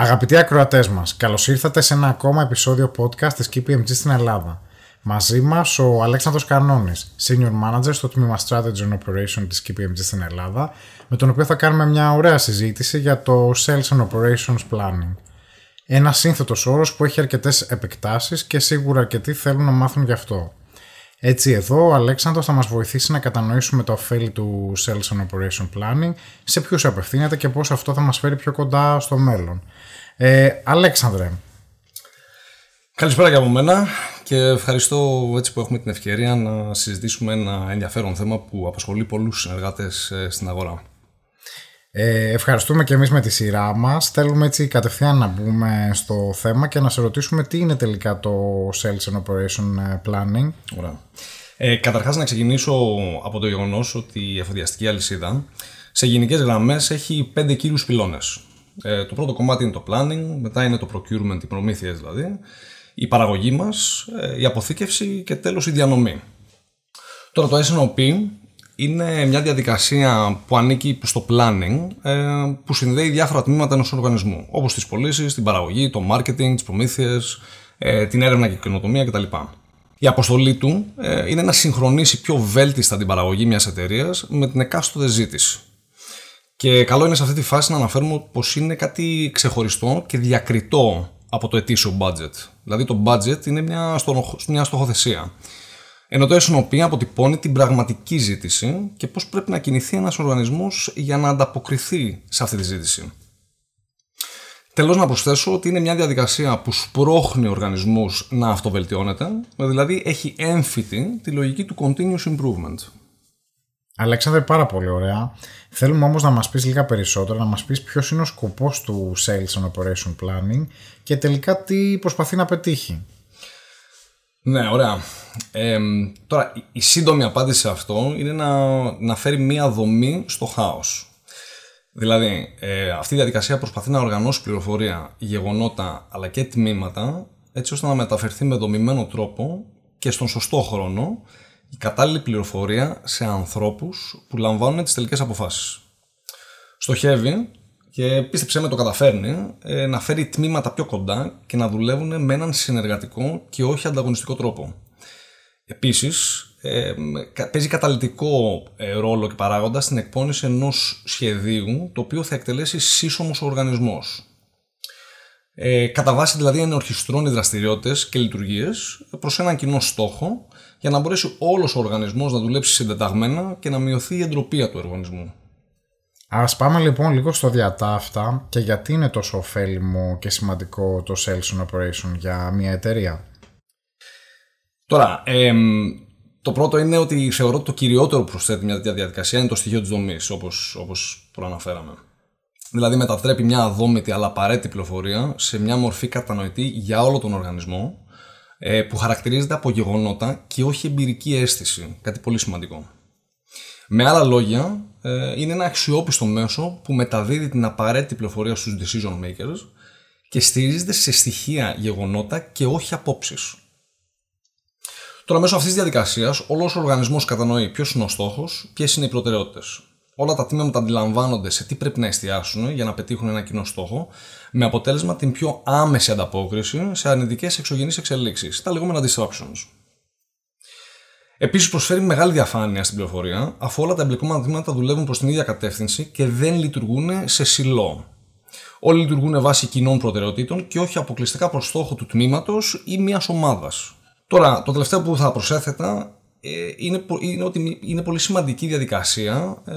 Αγαπητοί ακροατές μας, καλώς ήρθατε σε ένα ακόμα επεισόδιο podcast της KPMG στην Ελλάδα. Μαζί μας ο Αλέξανδρος Κανόνη, Senior Manager στο τμήμα Strategy and Operation της KPMG στην Ελλάδα, με τον οποίο θα κάνουμε μια ωραία συζήτηση για το Sales and Operations Planning. Ένα σύνθετος όρος που έχει αρκετές επεκτάσεις και σίγουρα αρκετοί θέλουν να μάθουν γι' αυτό. Έτσι εδώ ο Αλέξανδρος θα μας βοηθήσει να κατανοήσουμε τα ωφέλη του Sales and Operation Planning, σε ποιους απευθύνεται και πώς αυτό θα μας φέρει πιο κοντά στο μέλλον. Ε, Αλέξανδρε. Καλησπέρα και από μένα και ευχαριστώ έτσι που έχουμε την ευκαιρία να συζητήσουμε ένα ενδιαφέρον θέμα που απασχολεί πολλούς συνεργάτες ε, στην αγορά. Ε, ευχαριστούμε και εμείς με τη σειρά μας. Θέλουμε έτσι κατευθείαν να μπούμε στο θέμα και να σε ρωτήσουμε τι είναι τελικά το Sales and Operation ε, Planning. Ωραία. Ε, καταρχάς να ξεκινήσω από το γεγονός ότι η εφοδιαστική αλυσίδα σε γενικές γραμμές έχει πέντε κύριους πυλώνες. Ε, το πρώτο κομμάτι είναι το planning, μετά είναι το procurement, οι προμήθειες δηλαδή, η παραγωγή μας, ε, η αποθήκευση και τέλος η διανομή. Τώρα το S&OP είναι μια διαδικασία που ανήκει στο planning ε, που συνδέει διάφορα τμήματα ενός οργανισμού όπως τις πωλήσεις, την παραγωγή, το marketing, τις προμήθειες, την έρευνα και καινοτομία κτλ. Η αποστολή του είναι να συγχρονίσει πιο βέλτιστα την παραγωγή μιας εταιρείας με την εκάστοτε ζήτηση. Και καλό είναι σε αυτή τη φάση να αναφέρουμε πως είναι κάτι ξεχωριστό και διακριτό από το ετήσιο budget. Δηλαδή το budget είναι μια, μια στοχοθεσία. Ενώ το S&OP αποτυπώνει την πραγματική ζήτηση και πώς πρέπει να κινηθεί ένας οργανισμός για να ανταποκριθεί σε αυτή τη ζήτηση. Τέλος να προσθέσω ότι είναι μια διαδικασία που σπρώχνει ο οργανισμούς να αυτοβελτιώνεται, δηλαδή έχει έμφυτη τη λογική του continuous improvement. Αλέξανδρε, πάρα πολύ ωραία. Θέλουμε όμως να μας πεις λίγα περισσότερα, να μας πεις ποιος είναι ο σκοπός του Sales and Operation Planning και τελικά τι προσπαθεί να πετύχει. Ναι, ωραία. Ε, τώρα, η σύντομη απάντηση σε αυτό είναι να, να φέρει μία δομή στο χάος. Δηλαδή, ε, αυτή η διαδικασία προσπαθεί να οργανώσει πληροφορία, γεγονότα αλλά και τμήματα, έτσι ώστε να μεταφερθεί με δομημένο τρόπο και στον σωστό χρόνο η κατάλληλη πληροφορία σε ανθρώπους που λαμβάνουν τις τελικές αποφάσεις. Στοχεύει και πίστεψέ με το καταφέρνει ε, να φέρει τμήματα πιο κοντά και να δουλεύουν με έναν συνεργατικό και όχι ανταγωνιστικό τρόπο. Επίσης, ε, παίζει καταλητικό ε, ρόλο και παράγοντα στην εκπόνηση ενός σχεδίου το οποίο θα εκτελέσει σύσσωμος ο οργανισμός. Ε, κατά βάση δηλαδή ενορχιστρώνει δραστηριότητες και λειτουργίες προς έναν κοινό στόχο για να μπορέσει όλος ο οργανισμός να δουλέψει συντεταγμένα και να μειωθεί η εντροπία του οργανισμού. Ας πάμε λοιπόν λίγο στο διατάφτα και γιατί είναι τόσο ωφέλιμο και σημαντικό το Sales Operation για μια εταιρεία. Τώρα, το πρώτο είναι ότι θεωρώ ότι το κυριότερο που προσθέτει μια τέτοια διαδικασία είναι το στοιχείο της δομής, όπως, όπως προαναφέραμε. Δηλαδή μετατρέπει μια αδόμητη αλλά απαραίτητη πληροφορία σε μια μορφή κατανοητή για όλο τον οργανισμό ε, που χαρακτηρίζεται από γεγονότα και όχι εμπειρική αίσθηση. Κάτι πολύ σημαντικό. Με άλλα λόγια, ε, είναι ένα αξιόπιστο μέσο που μεταδίδει την απαραίτητη πληροφορία στους decision makers και στηρίζεται σε στοιχεία, γεγονότα και όχι απόψεις. Τώρα, μέσω αυτής της διαδικασίας, όλος ο οργανισμός κατανοεί ποιος είναι ο στόχος, ποιες είναι οι προτεραιότητες όλα τα τμήματα αντιλαμβάνονται σε τι πρέπει να εστιάσουν για να πετύχουν ένα κοινό στόχο, με αποτέλεσμα την πιο άμεση ανταπόκριση σε αρνητικές εξωγενείς εξελίξεις, τα λεγόμενα disruptions. Επίσης, προσφέρει μεγάλη διαφάνεια στην πληροφορία, αφού όλα τα εμπλεκόμενα τμήματα δουλεύουν προς την ίδια κατεύθυνση και δεν λειτουργούν σε σιλό. Όλοι λειτουργούν βάσει κοινών προτεραιοτήτων και όχι αποκλειστικά προς στόχο του τμήματος ή μιας ομάδας. Τώρα, το τελευταίο που θα προσέθετα ε, είναι, είναι ότι είναι πολύ σημαντική διαδικασία ε,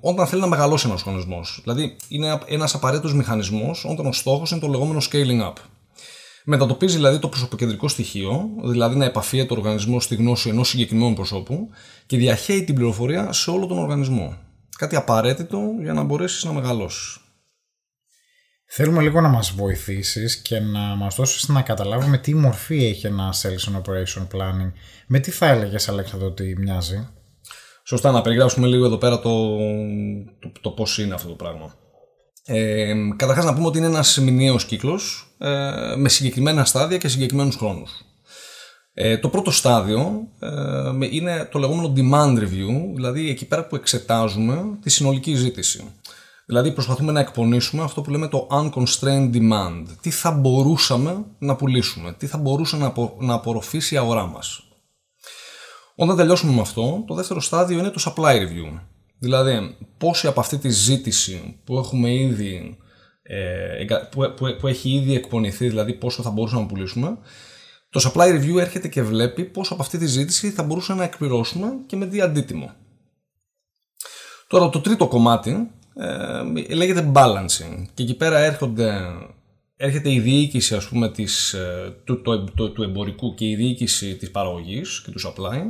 όταν θέλει να μεγαλώσει ένας οργανισμός. Δηλαδή, είναι ένας απαραίτητος μηχανισμός όταν ο στόχος είναι το λεγόμενο scaling up. Μετατοπίζει δηλαδή το προσωποκεντρικό στοιχείο, δηλαδή να επαφίεται ο οργανισμό στη γνώση ενός συγκεκριμένου προσώπου και διαχέει την πληροφορία σε όλο τον οργανισμό. Κάτι απαραίτητο για να μπορέσεις να μεγαλώσεις. Θέλουμε λίγο να μας βοηθήσεις και να μας δώσεις να καταλάβουμε τι μορφή έχει ένα Sales and Operation Planning. Με τι θα έλεγες Αλέξανδρο ότι μοιάζει; Σωστά, να περιγράψουμε λίγο εδώ πέρα το, το, το πώς είναι αυτό το πράγμα. Ε, καταρχάς να πούμε ότι είναι ένας μηνιαίος κύκλος ε, με συγκεκριμένα στάδια και συγκεκριμένους χρόνους. Ε, το πρώτο στάδιο ε, είναι το λεγόμενο demand review, δηλαδή εκεί πέρα που εξετάζουμε τη συνολική ζήτηση. Δηλαδή προσπαθούμε να εκπονήσουμε αυτό που λέμε το unconstrained demand. Τι θα μπορούσαμε να πουλήσουμε, τι θα μπορούσε να, απο, να απορροφήσει η αγορά μας. Όταν τελειώσουμε με αυτό, το δεύτερο στάδιο είναι το supply review. Δηλαδή, πόση από αυτή τη ζήτηση που έχουμε ήδη ε, που, που, που έχει ήδη εκπονηθεί, δηλαδή πόσο θα μπορούσαμε να πουλήσουμε, το supply review έρχεται και βλέπει πόσο από αυτή τη ζήτηση θα μπορούσαμε να εκπληρώσουμε και με τι αντίτιμο. Τώρα το τρίτο κομμάτι ε, λέγεται balancing και εκεί πέρα έρχονται, έρχεται η διοίκηση ας πούμε της, ε, του, το, του εμπορικού και η διοίκηση της παραγωγής και του supply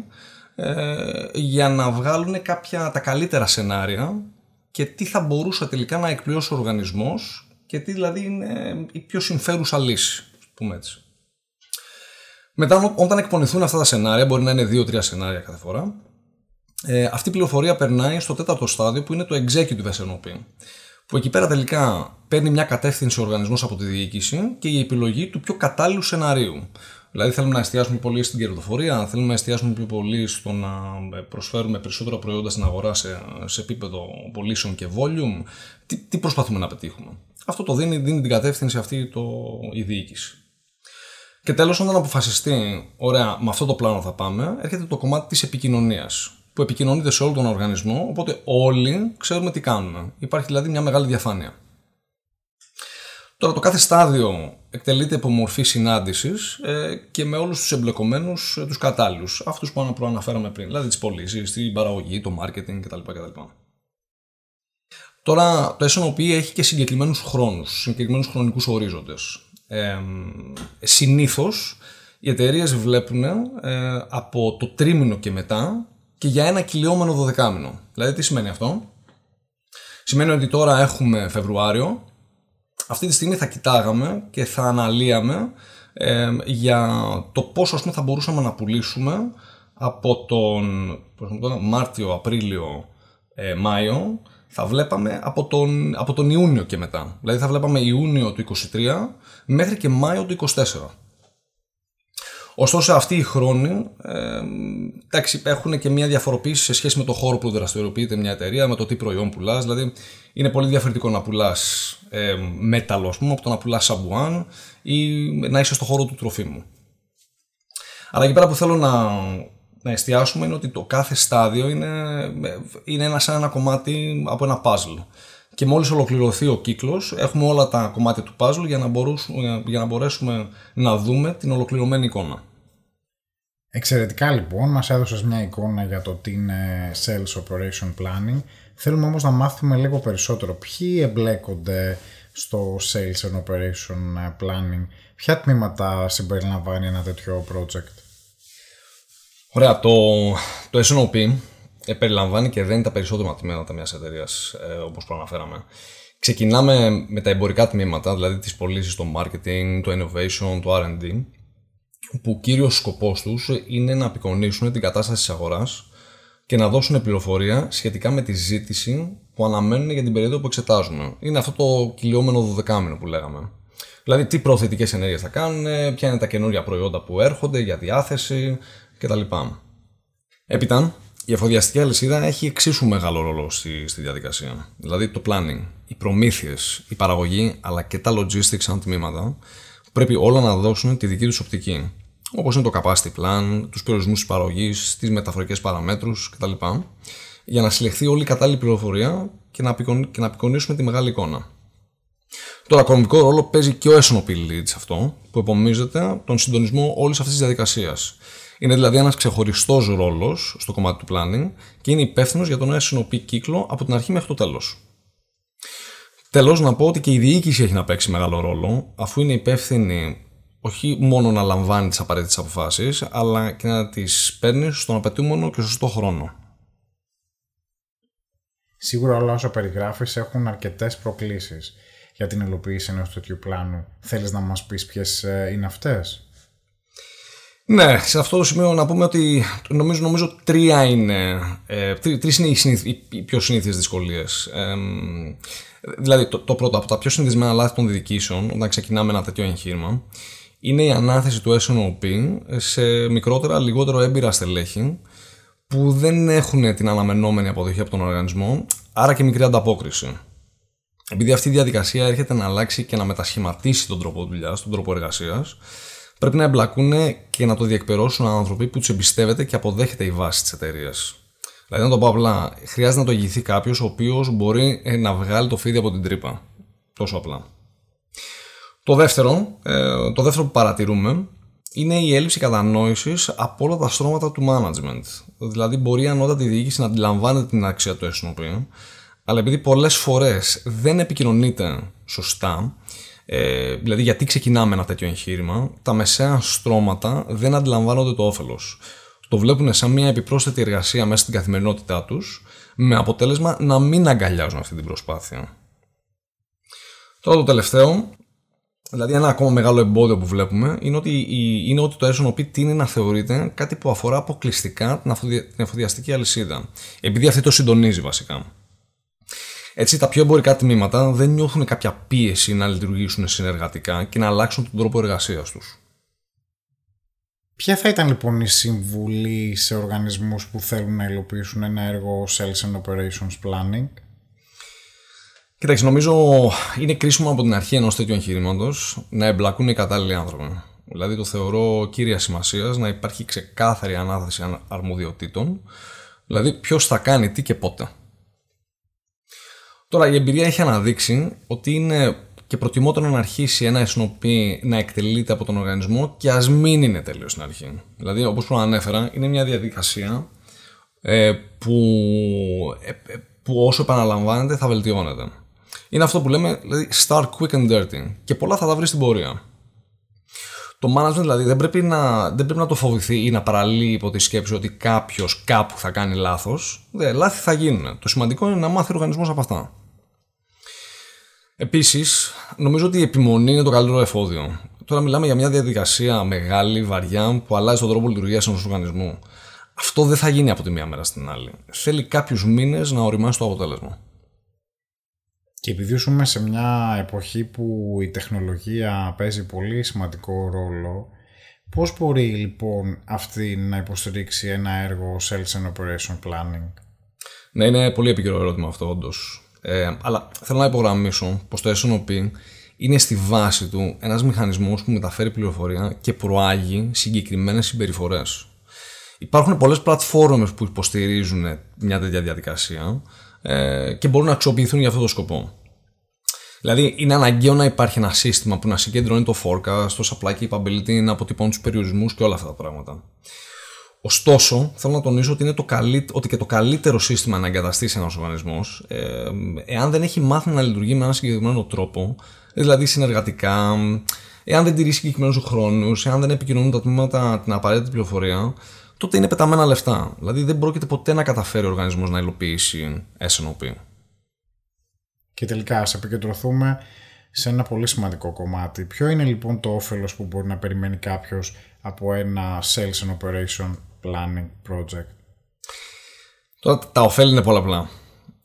ε, για να βγάλουν κάποια τα καλύτερα σενάρια και τι θα μπορούσε τελικά να εκπληρώσει ο οργανισμός και τι δηλαδή είναι η πιο συμφέρουσα λύση, πούμε έτσι. Μετά όταν εκπονηθούν αυτά τα σενάρια, μπορεί να είναι δύο-τρία σενάρια κάθε φορά, ε, αυτή η πληροφορία περνάει στο τέταρτο στάδιο που είναι το executive SNOP. Που εκεί πέρα τελικά παίρνει μια κατεύθυνση ο οργανισμός από τη διοίκηση και η επιλογή του πιο κατάλληλου σενάριου. Δηλαδή, θέλουμε να εστιάσουμε πολύ στην κερδοφορία, θέλουμε να εστιάσουμε πιο πολύ στο να προσφέρουμε περισσότερα προϊόντα στην αγορά σε, σε επίπεδο πωλήσεων και volume. Τι, τι προσπαθούμε να πετύχουμε. Αυτό το δίνει, δίνει την κατεύθυνση αυτή το, η διοίκηση. Και τέλος, όταν αποφασιστεί, ωραία, με αυτό το πλάνο θα πάμε, έρχεται το κομμάτι της επικοινωνίας που επικοινωνείται σε όλο τον οργανισμό, οπότε όλοι ξέρουμε τι κάνουμε. Υπάρχει δηλαδή μια μεγάλη διαφάνεια. Τώρα το κάθε στάδιο εκτελείται από μορφή συνάντησης ε, και με όλους τους εμπλεκομένους ε, τους κατάλληλους. Αυτούς που προαναφέραμε πριν, δηλαδή τις πωλήσεις, την παραγωγή, το marketing κτλ. κτλ. Τώρα το SNOP έχει και συγκεκριμένους χρόνους, συγκεκριμένους χρονικούς ορίζοντες. Ε, Συνήθως οι εταιρείες βλέπουν ε, από το τρίμηνο και μετά και για ένα κυλιόμενο δωδεκάμινο. Δηλαδή τι σημαίνει αυτό; Σημαίνει ότι τώρα έχουμε Φεβρουάριο. Αυτή τη στιγμή θα κοιτάγαμε και θα αναλύαμε ε, για το πόσο ας πούμε, θα μπορούσαμε να πουλήσουμε από τον Μάρτιο, Απρίλιο, ε, Μάιο θα βλέπαμε από τον, από τον Ιούνιο και μετά. Δηλαδή θα βλέπαμε Ιούνιο του 23 μέχρι και Μάιο του 24. Ωστόσο, αυτοί οι χρόνοι ε, εντάξει, έχουν και μια διαφοροποίηση σε σχέση με το χώρο που δραστηριοποιείται μια εταιρεία, με το τι προϊόν πουλάς. Δηλαδή, είναι πολύ διαφορετικό να πουλάς ε, μέταλλο, πούμε, από το να πουλάς σαμπουάν ή να είσαι στο χώρο του τροφίμου. Αλλά εκεί πέρα που θέλω να, να εστιάσουμε είναι ότι το κάθε στάδιο είναι, είναι ένα, σαν ένα κομμάτι από ένα puzzle. Και μόλις ολοκληρωθεί ο κύκλος, έχουμε όλα τα κομμάτια του puzzle για να, μπορούσουμε, για να μπορέσουμε να δούμε την ολοκληρωμένη εικόνα. Εξαιρετικά λοιπόν, μας έδωσες μια εικόνα για το τι είναι Sales Operation Planning. Θέλουμε όμως να μάθουμε λίγο περισσότερο ποιοι εμπλέκονται στο Sales and Operation Planning, ποια τμήματα συμπεριλαμβάνει ένα τέτοιο project; Ωραία, το, το SNOP περιλαμβάνει και δεν είναι τα περισσότερα τμήματα μιας εταιρείας, ε, όπως προαναφέραμε. Ξεκινάμε με τα εμπορικά τμήματα, δηλαδή τις πωλήσεις, το marketing, το innovation, το RD, που κύριος σκοπός τους είναι να απεικονίσουν την κατάσταση της αγοράς και να δώσουν πληροφορία σχετικά με τη ζήτηση που αναμένουν για την περίοδο που εξετάζουμε. Είναι αυτό το κυλιόμενο δωδεκάμινο που λέγαμε. Δηλαδή, τι προθετικέ ενέργειες θα κάνουν, ποια είναι τα καινούργια προϊόντα που έρχονται για διάθεση κτλ. Έπειτα, η εφοδιαστική αλυσίδα έχει εξίσου μεγάλο ρόλο στη, στη διαδικασία. Δηλαδή το planning, οι προμήθειες, η παραγωγή αλλά και τα logistics σαν τμήματα πρέπει όλα να δώσουν τη δική τους οπτική. Όπως είναι το capacity plan, τους περιορισμούς της παραγωγής, τις μεταφορικές παραμέτρους κτλ. Για να συλλεχθεί όλη η κατάλληλη πληροφορία και να, και να απεικονίσουμε τη μεγάλη εικόνα. Τώρα, κομβικό ρόλο παίζει και ο S&OP Lead σε αυτό, που επομίζεται τον συντονισμό όλης αυτής της διαδικασίας. Είναι δηλαδή ένας ξεχωριστός ρόλος στο κομμάτι του planning και είναι υπεύθυνος για τον S&OP κύκλο από την αρχή μέχρι το τέλος. Τέλος, να πω ότι και η διοίκηση έχει να παίξει μεγάλο ρόλο, αφού είναι υπεύθυνη όχι μόνο να λαμβάνει τις απαραίτητες αποφάσεις, αλλά και να τις παίρνεις στον απαιτούμενο και σωστό χρόνο. Σίγουρα όλα όσα περιγράφεις έχουν αρκετές προκλήσεις για την υλοποίηση ενός τέτοιου πλάνου. Θέλεις να μας πεις ποιες ε, είναι αυτές; Ναι, σε αυτό το σημείο να πούμε ότι νομίζω, νομίζω τρία είναι, ε, τρεις είναι οι, οι πιο συνήθειες δυσκολίες. Ε, δηλαδή το, το πρώτο από τα πιο συνηθισμένα λάθη των διοικήσεων όταν ξεκινάμε ένα τέτοιο εγχείρημα είναι η ανάθεση του SNOP σε μικρότερα, λιγότερο έμπειρα στελέχη που δεν έχουν την αναμενόμενη αποδοχή από τον οργανισμό, άρα και μικρή ανταπόκριση. επειδή αυτή η διαδικασία έρχεται να αλλάξει και να μετασχηματίσει τον τρόπο δουλειάς, τον τρόπο εργασίας, πρέπει να εμπλακούν και να το διεκπαιρώσουν άνθρωποι που τους εμπιστεύεται και αποδέχεται η βάση της εταιρείας. Δηλαδή, να το πω απλά, χρειάζεται να το ηγηθεί κάποιος ο οποίος μπορεί ε, να βγάλει το φίδι από την τρύπα. Τόσο απλά. Το δεύτερο, ε, το δεύτερο που παρατηρούμε είναι η έλλειψη κατανόησης από όλα τα στρώματα του management. Δηλαδή, μπορεί η ανώτατη διοίκηση να αντιλαμβάνεται την αξία του SNOP, αλλά επειδή πολλές φορές δεν επικοινωνείται σωστά, ε, δηλαδή γιατί ξεκινάμε ένα τέτοιο εγχείρημα, τα μεσαία στρώματα δεν αντιλαμβάνονται το όφελος. Το βλέπουν σαν μια επιπρόσθετη εργασία μέσα στην καθημερινότητά τους, με αποτέλεσμα να μην αγκαλιάζουν αυτή την προσπάθεια. Τώρα το τελευταίο Δηλαδή, ένα ακόμα μεγάλο εμπόδιο που βλέπουμε είναι ότι, είναι ότι το SNOP τίνει να θεωρείται κάτι που αφορά αποκλειστικά την εφοδιαστική αλυσίδα. Επειδή αυτή το συντονίζει βασικά. Έτσι, τα πιο εμπορικά τμήματα δεν νιώθουν κάποια πίεση να λειτουργήσουν συνεργατικά και να αλλάξουν τον τρόπο εργασίας τους. Ποια θα ήταν λοιπόν η συμβουλή σε οργανισμούς που θέλουν να υλοποιήσουν ένα έργο Sales and Operations Planning? Κοιτάξτε, νομίζω είναι κρίσιμο από την αρχή ενός τέτοιου εγχειρήματος να εμπλακούν οι κατάλληλοι άνθρωποι. Δηλαδή, το θεωρώ κύρια σημασίας να υπάρχει ξεκάθαρη ανάθεση αρμοδιοτήτων, δηλαδή ποιος θα κάνει τι και πότε. Τώρα, η εμπειρία έχει αναδείξει ότι είναι και προτιμότερο να αρχίσει ένα SNOP να εκτελείται από τον οργανισμό και ας μην είναι τέλειο στην αρχή. Δηλαδή, όπως προανέφερα, είναι μια διαδικασία ε, που, ε, ε, που όσο επαναλαμβάνεται θα βελτιώνεται. Είναι αυτό που λέμε δηλαδή, start quick and dirty. Και πολλά θα τα βρεις στην πορεία. Το management δηλαδή δεν πρέπει να, δεν πρέπει να το φοβηθεί ή να παραλύει υπό τη σκέψη ότι κάποιος κάπου θα κάνει λάθος. Λάθη θα γίνουν. Το σημαντικό είναι να μάθει ο οργανισμός από αυτά. Επίσης, νομίζω ότι η επιμονή είναι το καλύτερο εφόδιο. Τώρα μιλάμε για μια διαδικασία μεγάλη, βαριά, που αλλάζει τον τρόπο λειτουργίας ενός οργανισμού. Αυτό δεν θα γίνει από τη μία μέρα στην άλλη. Θέλει κάποιους μήνες να οριμάσει το αποτέλεσμα. Και επειδή ζούμε σε μια εποχή που η τεχνολογία παίζει πολύ σημαντικό ρόλο, πώς μπορεί λοιπόν αυτή να υποστηρίξει ένα έργο Sales and Operation Planning? Ναι, είναι πολύ επικαιρό ερώτημα αυτό όντως. Ε, αλλά θέλω να υπογραμμίσω πως το SNOP είναι στη βάση του ένας μηχανισμός που μεταφέρει πληροφορία και προάγει συγκεκριμένες συμπεριφορές. Υπάρχουν πολλές πλατφόρμες που υποστηρίζουν μια τέτοια διαδικασία ε, και μπορούν να αξιοποιηθούν για αυτό το σκοπό. Δηλαδή, είναι αναγκαίο να υπάρχει ένα σύστημα που να συγκεντρώνει το forecast, το supply capability, να αποτυπώνει τους περιορισμούς και όλα αυτά τα πράγματα. Ωστόσο, θέλω να τονίσω ότι, είναι το ότι και το καλύτερο σύστημα να εγκαταστήσει ένας οργανισμός, ε, εάν δεν έχει μάθει να λειτουργεί με έναν συγκεκριμένο τρόπο, δηλαδή συνεργατικά, εάν δεν τηρεί συγκεκριμένους χρόνους, εάν δεν επικοινωνούν τα τμήματα την απαραίτητη πληροφορία, τότε είναι πεταμένα λεφτά. Δηλαδή, δεν πρόκειται ποτέ να καταφέρει ο οργανισμός να υλοποιήσει SNOP. Και τελικά ας επικεντρωθούμε σε ένα πολύ σημαντικό κομμάτι. Ποιο είναι λοιπόν το όφελος που μπορεί να περιμένει κάποιος από ένα Sales and Operation Planning Project; Τώρα τα ωφέλη είναι πολλαπλά.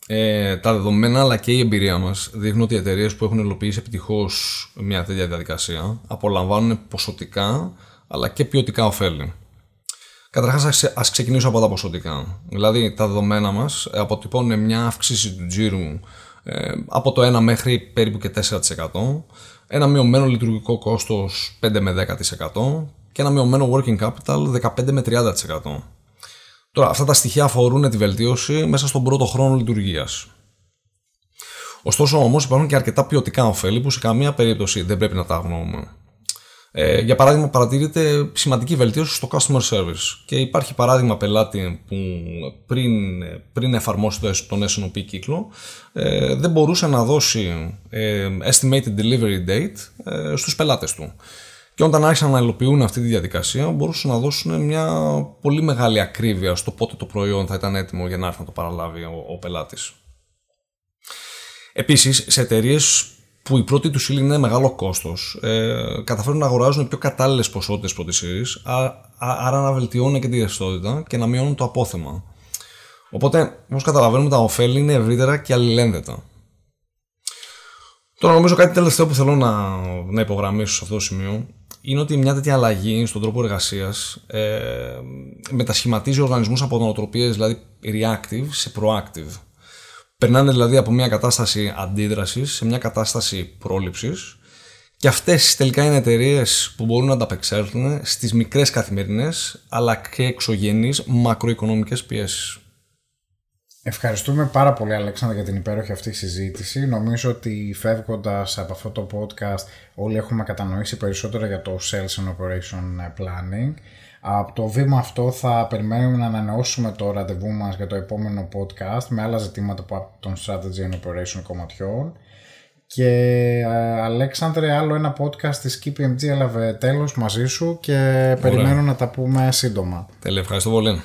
Ε, τα δεδομένα αλλά και η εμπειρία μας δείχνουν ότι οι εταιρείες που έχουν υλοποιήσει επιτυχώς μια τέτοια διαδικασία απολαμβάνουν ποσοτικά αλλά και ποιοτικά ωφέλη. Καταρχάς ας ξεκινήσω από τα ποσοτικά. Δηλαδή τα δεδομένα μας αποτυπώνουν μια αύξηση του τζίρου ε, από το 1 μέχρι περίπου και 4%, ένα μειωμένο λειτουργικό κόστος 5 με 10% και ένα μειωμένο working capital 15 με 30%. Τώρα, αυτά τα στοιχεία αφορούν τη βελτίωση μέσα στον πρώτο χρόνο λειτουργίας. Ωστόσο όμως υπάρχουν και αρκετά ποιοτικά ωφέλη που σε καμία περίπτωση δεν πρέπει να τα αγνοούμε. Ε, για παράδειγμα, παρατηρείται σημαντική βελτίωση στο customer service και υπάρχει παράδειγμα πελάτη που πριν, πριν εφαρμόσει τον SNOP κύκλο ε, δεν μπορούσε να δώσει ε, estimated delivery date ε, στους πελάτες του. Και όταν άρχισαν να υλοποιούν αυτή τη διαδικασία, μπορούσαν να δώσουν μια πολύ μεγάλη ακρίβεια στο πότε το προϊόν θα ήταν έτοιμο για να έρθει να το παραλάβει ο, ο πελάτης. Επίσης, σε εταιρείες που η πρώτη του ύλη είναι μεγάλο κόστος, ε, καταφέρουν να αγοράζουν πιο κατάλληλες ποσότητες πρώτης ύλη, άρα να βελτιώνουν και τη ρευστότητα και να μειώνουν το απόθεμα. Οπότε, όπως καταλαβαίνουμε, τα ωφέλη είναι ευρύτερα και αλληλένδετα. Τώρα, νομίζω κάτι τελευταίο που θέλω να, να υπογραμμίσω σε αυτό το σημείο είναι ότι μια τέτοια αλλαγή στον τρόπο εργασίας ε, μετασχηματίζει οργανισμούς από νοοτροπίες δηλαδή reactive σε proactive Περνάνε δηλαδή από μια κατάσταση αντίδρασης σε μια κατάσταση πρόληψης και αυτές τελικά είναι εταιρείες που μπορούν να ανταπεξέλθουν στις μικρές καθημερινές αλλά και εξωγενείς μακροοικονομικές πιέσεις. Ευχαριστούμε πάρα πολύ Αλέξανδρα για την υπέροχη αυτή συζήτηση. Νομίζω ότι φεύγοντας από αυτό το podcast όλοι έχουμε κατανοήσει περισσότερο για το Sales and Operation Planning. Από το βήμα αυτό θα περιμένουμε να ανανεώσουμε το ραντεβού μας για το επόμενο podcast με άλλα ζητήματα από τον Strategy and Operation κομματιών. Και ε, Αλέξανδρε, άλλο ένα podcast της KPMG έλαβε τέλος μαζί σου και περιμένω να τα πούμε σύντομα. Τέλεια, ευχαριστώ πολύ.